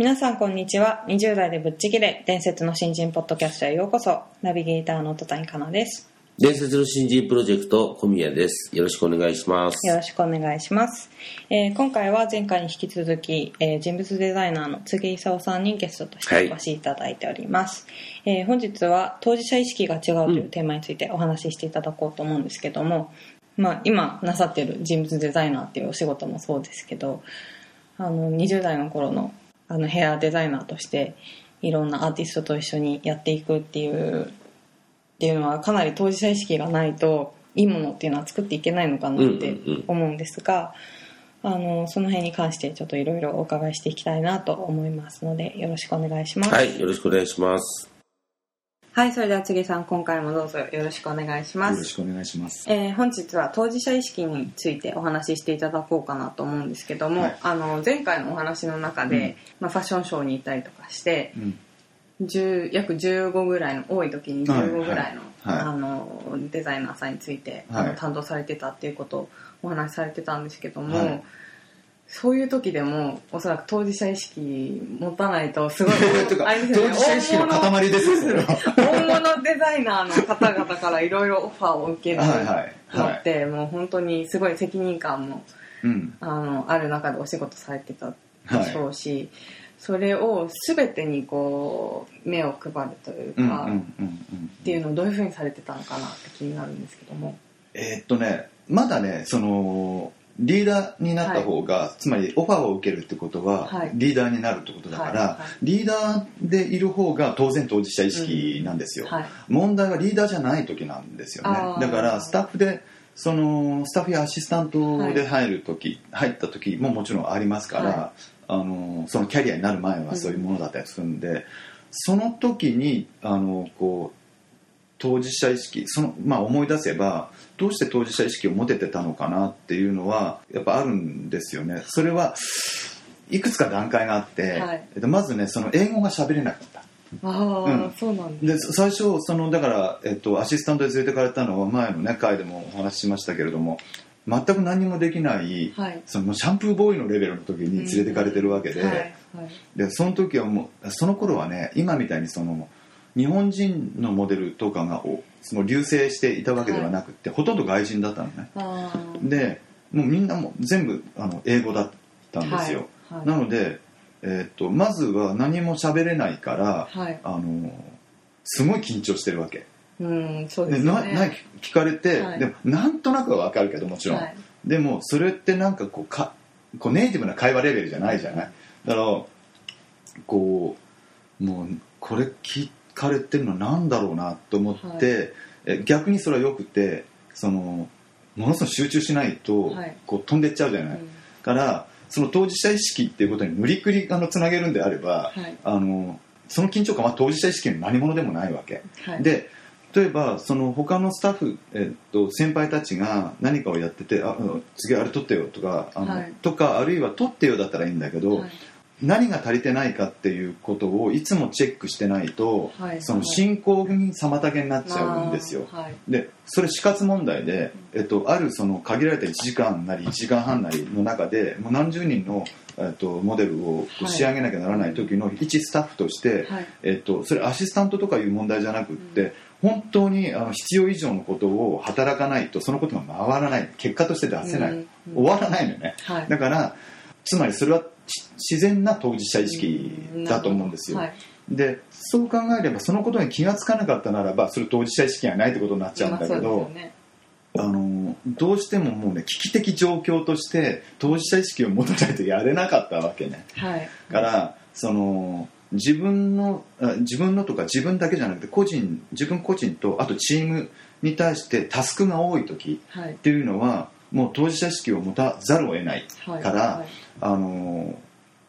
皆さんこんにちは。20代でぶっちぎれ。伝説の新人ポッドキャストへようこそ。ナビゲーターの戸谷香奈です。伝説の新人プロジェクト小宮です。よろしくお願いします。よろしくお願いします、えー今回は前回に引き続き、えー人物デザイナーの柘勲さんにゲストとしてお越しいただいております、えー本日は当事者意識が違うというテーマについてお話ししていただこうと思うんですけども、まあ、今なさっている人物デザイナーっていうお仕事もそうですけどあの20代の頃のあのヘアデザイナーとしていろんなアーティストと一緒にやっていくっていうっていうのはかなり当事者意識がないといいものっていうのは作っていけないのかなって思うんですが、あのその辺に関してちょっといろいろお伺いしていきたいなと思いますのでよろしくお願いします。はい、よろしくお願いします。はい、それでは次さん今回もどうぞよろしくお願いします。よろしくお願いします。えー本日は当事者意識についてお話ししていただこうかなと思うんですけども、はい。あの前回のお話の中で、まあ、ファッションショーに行ったりとかして、うん、10約15ぐらいの多い時に15ぐらいの,、はい。はい。あのデザイナーさんについて、はい。あの担当されてたっていうことをお話しされてたんですけども、はいそういう時でもおそらく当事者意識持たないとすごい あれですよね当事者意識の塊ですよ物デザイナーの方々からいろいろオファーを受けるはいはいのって、もう本当にすごい責任感もうん、あのある中でお仕事されてたでしょうし、それを全てにこう目を配るというか。っていうのをどういうふうにされてたのかなって気になるんですけども。えーっとね、まだね、その。リーダーになった方が、つまりオファーを受けるってことは、はい。リーダーになるってことだから、はいはい。リーダーでいる方が当然当事者意識なんですよ、はい。問題はリーダーじゃない時なんですよね。だからスタッフでそのスタッフやアシスタントで入る時、入った時ももちろんありますから、はあのそのキャリアになる前はそういうものだったりするんで、その時にあのこう当事者意識その、まあ、思い出せばどうして当事者意識を持ててたのかなっていうのはやっぱあるんですよねそれはいくつか段階があって、はいえっと、まずねその英語が喋れなかったああ、うんそうなんです。で最初そのだから、えっと、アシスタントで連れてかれたのは前のね回でもお話ししましたけれども全く何もできない、はい。そのシャンプーボーイのレベルの時に連れてかれてるわけで,、はい。はい。でその時はもうその頃はね今みたいにその日本人のモデルとかがおその流星していたわけではなくって、ほとんど外人だったのね。でもうみんなもう全部あの英語だったんですよ、はいはいなので、えっとまずは何も喋れないから、はい。あのすごい緊張してるわけうん、そうでですね。な聞かれて、はいでもなんとなくは分かるけどもちろん、はい。でもそれってなんかこうかこうネイティブな会話レベルじゃないじゃないだからこうもうこれ聞かれてるのなんだろうなと思って、え逆にそれはよくてそのものすごく集中しないと、はい。こう飛んでっちゃうじゃない、うん。からその当事者意識っていうことに無理くりあのつなげるんであれば、はい。あのその緊張感は当事者意識の何者でもないわけ、はい。で例えばその他のスタッフ、えっと、先輩たちが何かをやってて「あうん次あれ撮ってよ」とかあの、はい。とかあるいは「撮ってよ」だったらいいんだけど、はい何が足りてないかっていうことをいつもチェックしてないと、はいその進行に妨げになっちゃうんですよ。はい。でそれ死活問題で、えっと、あるその限られた1時間なり1時間半なりの中でもう何十人の、えっと、モデルをはい仕上げなきゃならない時の一スタッフとして、はい。えっと、それアシスタントとかいう問題じゃなくって、本当にあの必要以上のことを働かないとそのことが回らない結果として出せない、うん終わらないのよねはい。だからつまりそれはし自然な当事者意識だと思うんですよ、はい。でそう考えればそのことに気が付かなかったならばそれ当事者意識がないってことになっちゃうんだけど、あのどうしてももうね危機的状況として当事者意識を持たないとやれなかったわけね。はい。からその自分のあ自分のとか自分だけじゃなくて個人自分個人とあとチームに対してタスクが多い時はい。っていうのはもう当事者意識を持たざるを得ないはい。から、はいあの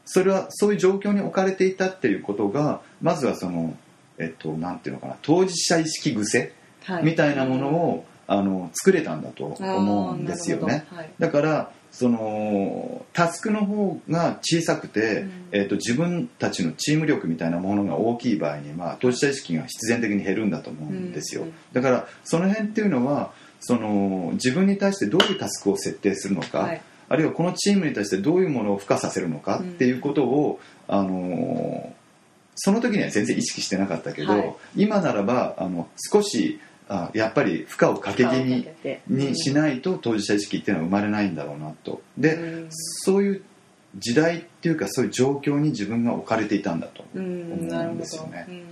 それはそういう状況に置かれていたっていうことがまずはそのえっとなんていうのかな当事者意識癖はい。みたいなものを、あの作れたんだと思うんですよね。はい。だからそのタスクの方が小さくて、うん。えー、と自分たちのチーム力みたいなものが大きい場合には当事者意識が必然的に減るんだと思うんですよ、うん。だからその辺っていうのはその自分に対してどういうタスクを設定するのか、はいあるいはこのチームに対してどういうものを付加させるのかっていうことを、あのその時には全然意識してなかったけど、はい。今ならばあの少しあやっぱり負荷をかけ気味にしないと当事者意識っていうのは生まれないんだろうなと。で、うん。そういう時代っていうかそういう状況に自分が置かれていたんだとうん。思うんですよね。うん。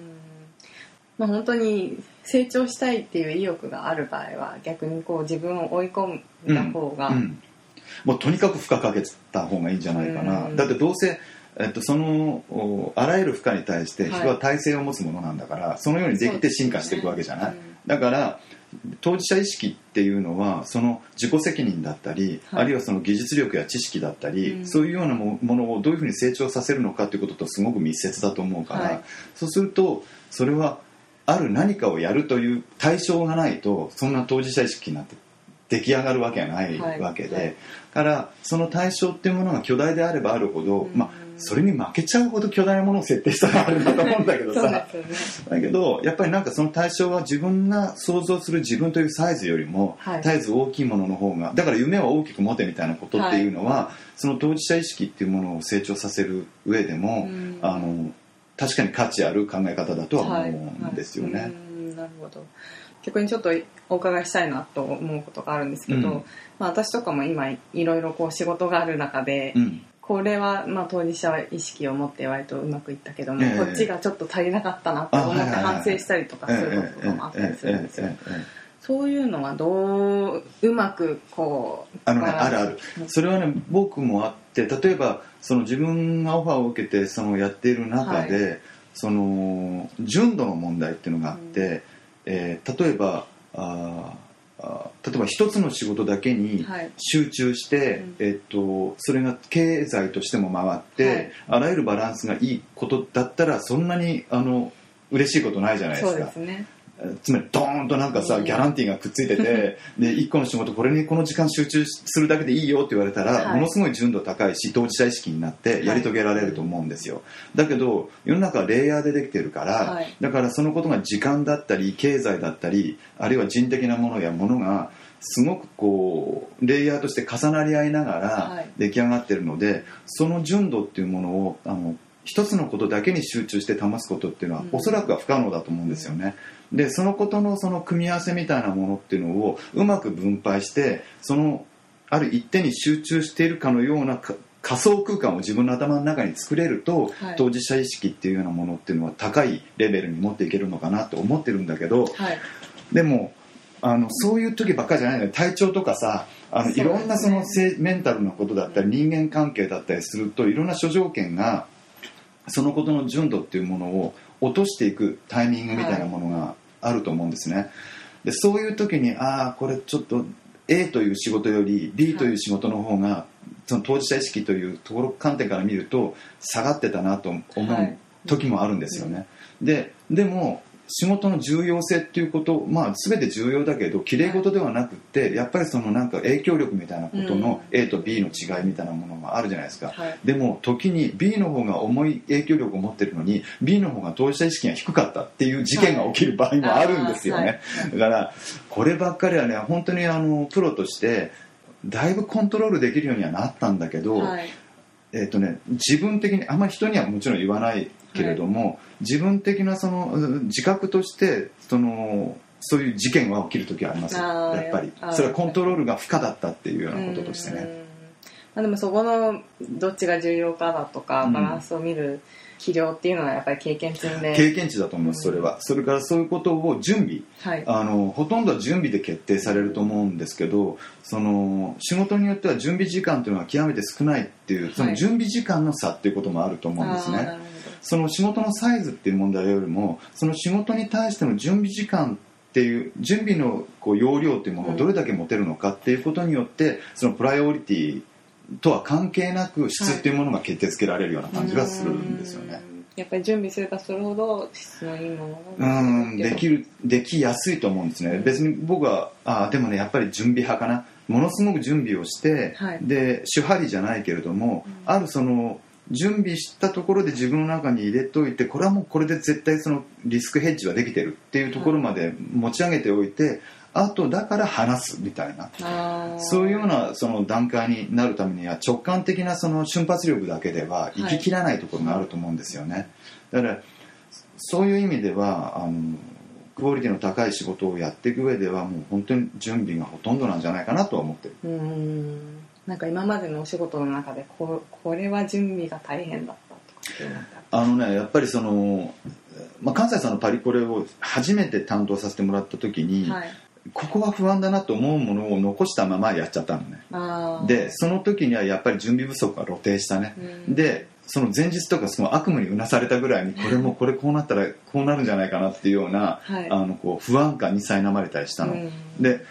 まあ、本当に成長したいっていう意欲がある場合は逆にこう自分を追い込んだ方が、うんもうとにかく負荷かけた方がいいんじゃないかな、うん。だってどうせ、えっと、そのおあらゆる負荷に対して人は耐性を持つものなんだから、そのようにできて進化していくわけじゃない、ね。だから当事者意識っていうのはその自己責任だったり、はい。あるいはその技術力や知識だったり、うん。そういうようなもものをどういうふうに成長させるのかということとすごく密接だと思うから、はい。そうするとそれはある何かをやるという対象がないとそんな当事者意識になって出来上がるわけがないはい。わけで、はい。からその対象っていうものが巨大であればあるほど、うん。まあ、それに負けちゃうほど巨大なものを設定したらあるんだと思うんだけどさ。ね。だけどやっぱりなんかその対象は自分が想像する自分というサイズよりも、はい。絶えず大きいものの方がだから夢は大きく持てみたいなことっていうのは、その当事者意識っていうものを成長させる上でも、うん。あの確かに価値ある考え方だとは思うんですよね。なるほど逆にちょっとお伺いしたいなと思うことがあるんですけど、うん、まあ、私とかも今いろいろこう仕事がある中で、うん、これはまあ当事者意識を持って割とうまくいったけども、えー、こっちがちょっと足りなかったなと思って反省したりとかすることとかもあったりするんですよ。そういうのはどううまくこうあの、ね、ある。あるそれはね僕もあって例えばその自分がオファーを受けてそのやっている中で、はい、その純度の問題っていうのがあって、えー例えば、あ例えば一つの仕事だけにはい。集中して、うん。えっとそれが経済としても回って、はい。あらゆるバランスがいいことだったらそんなにあの嬉しいことないじゃないでそうすかですねつまりドーンとなんかさ、うん。ギャランティーがくっついててで1個の仕事これにこの時間集中するだけでいいよって言われたら、はい。ものすごい純度高いし当事者意識になってやり遂げられると思うんですよ、だけど世の中はレイヤーでできてるから、はい。だからそのことが時間だったり経済だったりあるいは人的なものやものがすごくこうレイヤーとして重なり合いながはらい。出来上がってるので、その純度っていうものをあの一つのことだけに集中して保つことっていうのは、うん。おそらくは不可能だと思うんですよね。でそのことのその組み合わせみたいなものっていうのをうまく分配してそのある一点に集中しているかのようなか仮想空間を自分の頭の中に作れると、はい。当事者意識っていうようなものっていうのは高いレベルに持っていけるのかなと思ってるんだけどはい。でもあのそういう時ばっかりじゃないのよ。体調とかさあの、いろんなそのせメンタルのことだったり人間関係だったりするといろんな諸条件がそのことの純度っていうものを落としていくタイミングみたいなものがあると思うんですね。でそういう時にああこれちょっと A という仕事より B という仕事の方が、その当事者意識というところ観点から見ると下がってたなと思はいう時もあるんですよね。ででも仕事の重要性っていうこと、まあ、全て重要だけどきれい事ではなくってやっぱりそのなんか影響力みたいなことの A と B の違いみたいなものがあるじゃないですか。はい。でも時に B の方が重い影響力を持ってるのに B の方が当事者意識が低かったっていう事件が起きる場合もあるんですよね、はい。だからこればっかりはね本当にあのプロとしてだいぶコントロールできるようにはなったんだけど、はいえーとね、自分的にあんまり人にはもちろん言わないけれども、自分的なそのうん自覚としてそのそういう事件は起きる時はありますやっぱり。それはコントロールが不可だったっていうようなこととしてね。うん。まあ、でもそこのどっちが重要かだとかうん。バランスを見る器量っていうのはやっぱり経験積んで、経験値だと思いますそれは、それからそういうことを準備。はい。あのほとんどは準備で決定されると思うんですけどその仕事によっては準備時間というのは極めて少ないっていうその準備時間の差っていうこともあると思うんですね。あーなるほその仕事のサイズっていう問題よりもその仕事に対しての準備時間っていう準備のこう容量っていうものをどれだけ持てるのかっていうことによってそのプライオリティとは関係なく質っていうものが決定づけられるような感じがするんですよね。やっぱり準備すればするほど質のいいものがうん。できる。できやすいと思うんですね、うん、別に僕はあでもねやっぱり準備派かな。ものすごく準備をして、はい、で手張りじゃないけれども、うん、あるその準備したところで自分の中に入れといてこれはもうこれで絶対そのリスクヘッジはできてるっていうところまで持ち上げておいて、あとだから話すみたいな。そういうようなその段階になるためには直感的なその瞬発力だけでは生ききらないところがあると思うんですよね、だからそういう意味ではあのクオリティの高い仕事をやっていく上ではもう本当に準備がほとんどなんじゃないかなとは思ってる。うん。なんか今までのお仕事の中でここれは準備が大変だったとか？あのねやっぱりその、まあ、関西さんのパリコレを初めて担当させてもらった時に、はい、ここは不安だなと思うものを残したままやっちゃったのね。でその時にはやっぱり準備不足が露呈したね、うん、でその前日とかその悪夢にうなされたぐらいに これもこれこうなったらこうなるんじゃないかなっていうような、はい、あのこう不安感に苛まれたりしたの、うん、で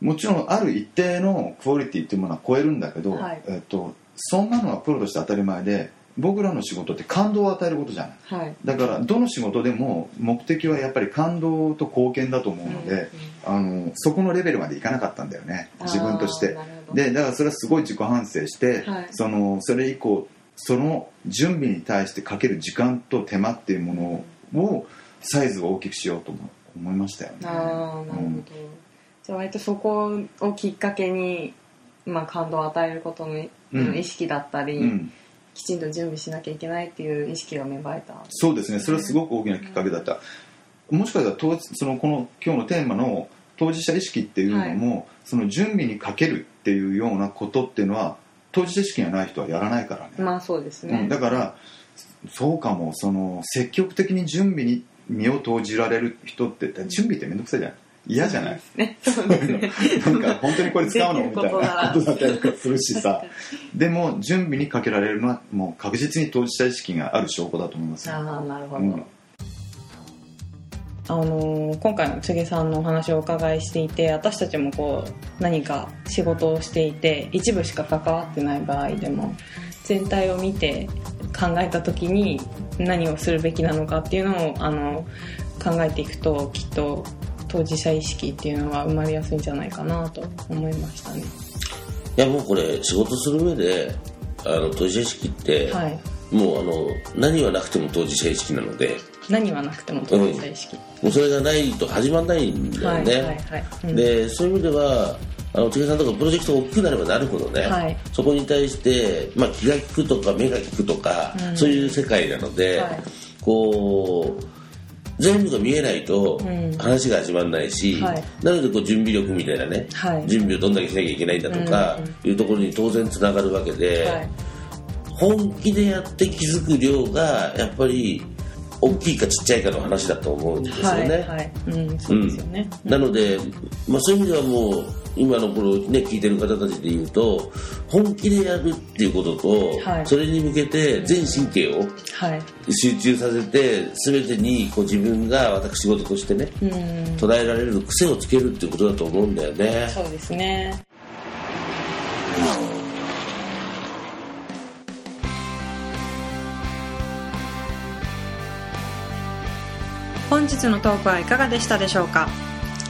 もちろんある一定のクオリティっていうものは超えるんだけど、はい、えっと、そんなのはプロとして当たり前で僕らの仕事って感動を与えることじゃない、はい、だからどの仕事でも目的はやっぱり感動と貢献だと思うので、うんうん、あのそこのレベルまでいかなかったんだよね。自分として。でだからそれはすごい自己反省して、はい、そのそれ以降その準備に対してかける時間と手間っていうものをサイズを大きくしようと思いましたよね。あなるほど、うん、じゃあ割とそこをきっかけに、まあ、感動を与えることの意識だったり、うんうんきちんと準備しなきゃいけないっていう意識が芽生えた、ね、そうですね。それはすごく大きなきっかけだった、うん、もしかしたらそのこの今日のテーマの当事者意識っていうのも、はい、その準備にかけるっていうようなことっていうのは当事者意識がない人はやらないからね。まあそうですね、うん、だからそうかも。その積極的に準備に身を投じられる人って準備って面倒くさいじゃない嫌じゃない、ね、なんか本当にこれ使うのみたいなことだったりとかするしさ。でも準備にかけられるのはもう確実に当事者意識がある証拠だと思いますああなるほど、うん。あのー、今回の柘さんのお話をお伺いしていて私たちもこう何か仕事をしていて一部しか関わってない場合でも全体を見て考えた時に何をするべきなのかっていうのをあの考えていくときっと当事者意識っていうのは生まれやすいんじゃないかなと思いましたね。いやもうこれ仕事する上であの当事者意識って、はい、もうあの何はなくても当事者意識なので何はなくても当事者意識、うん、もうそれがないと始まらないんだよね、はいはいはい。うん、でそういう意味ではあのさんとかプロジェクトが大きくなればなるほどね、はい、そこに対して、まあ、気が利くとか目が利くとか、うん、そういう世界なので、はい、こう全部が見えないと話が始まらないし、うんはい、なのでこう準備力みたいなね、はい、準備をどんだけしなきゃいけないんだとかいうところに当然つながるわけで、はい、本気でやって気づく量がやっぱり大きいかちっちゃいかの話だと思うんですよね、なので、まあ、そういう意味ではもう今のこのね聞いてる方たちで言うと本気でやるっていうことと、はい、それに向けて全神経を集中させて全てにこう自分が私事としてね捉えられる癖をつけるっていうことだと思うんだよね。そうですね。本日のトークはいかがでしたでしょうか？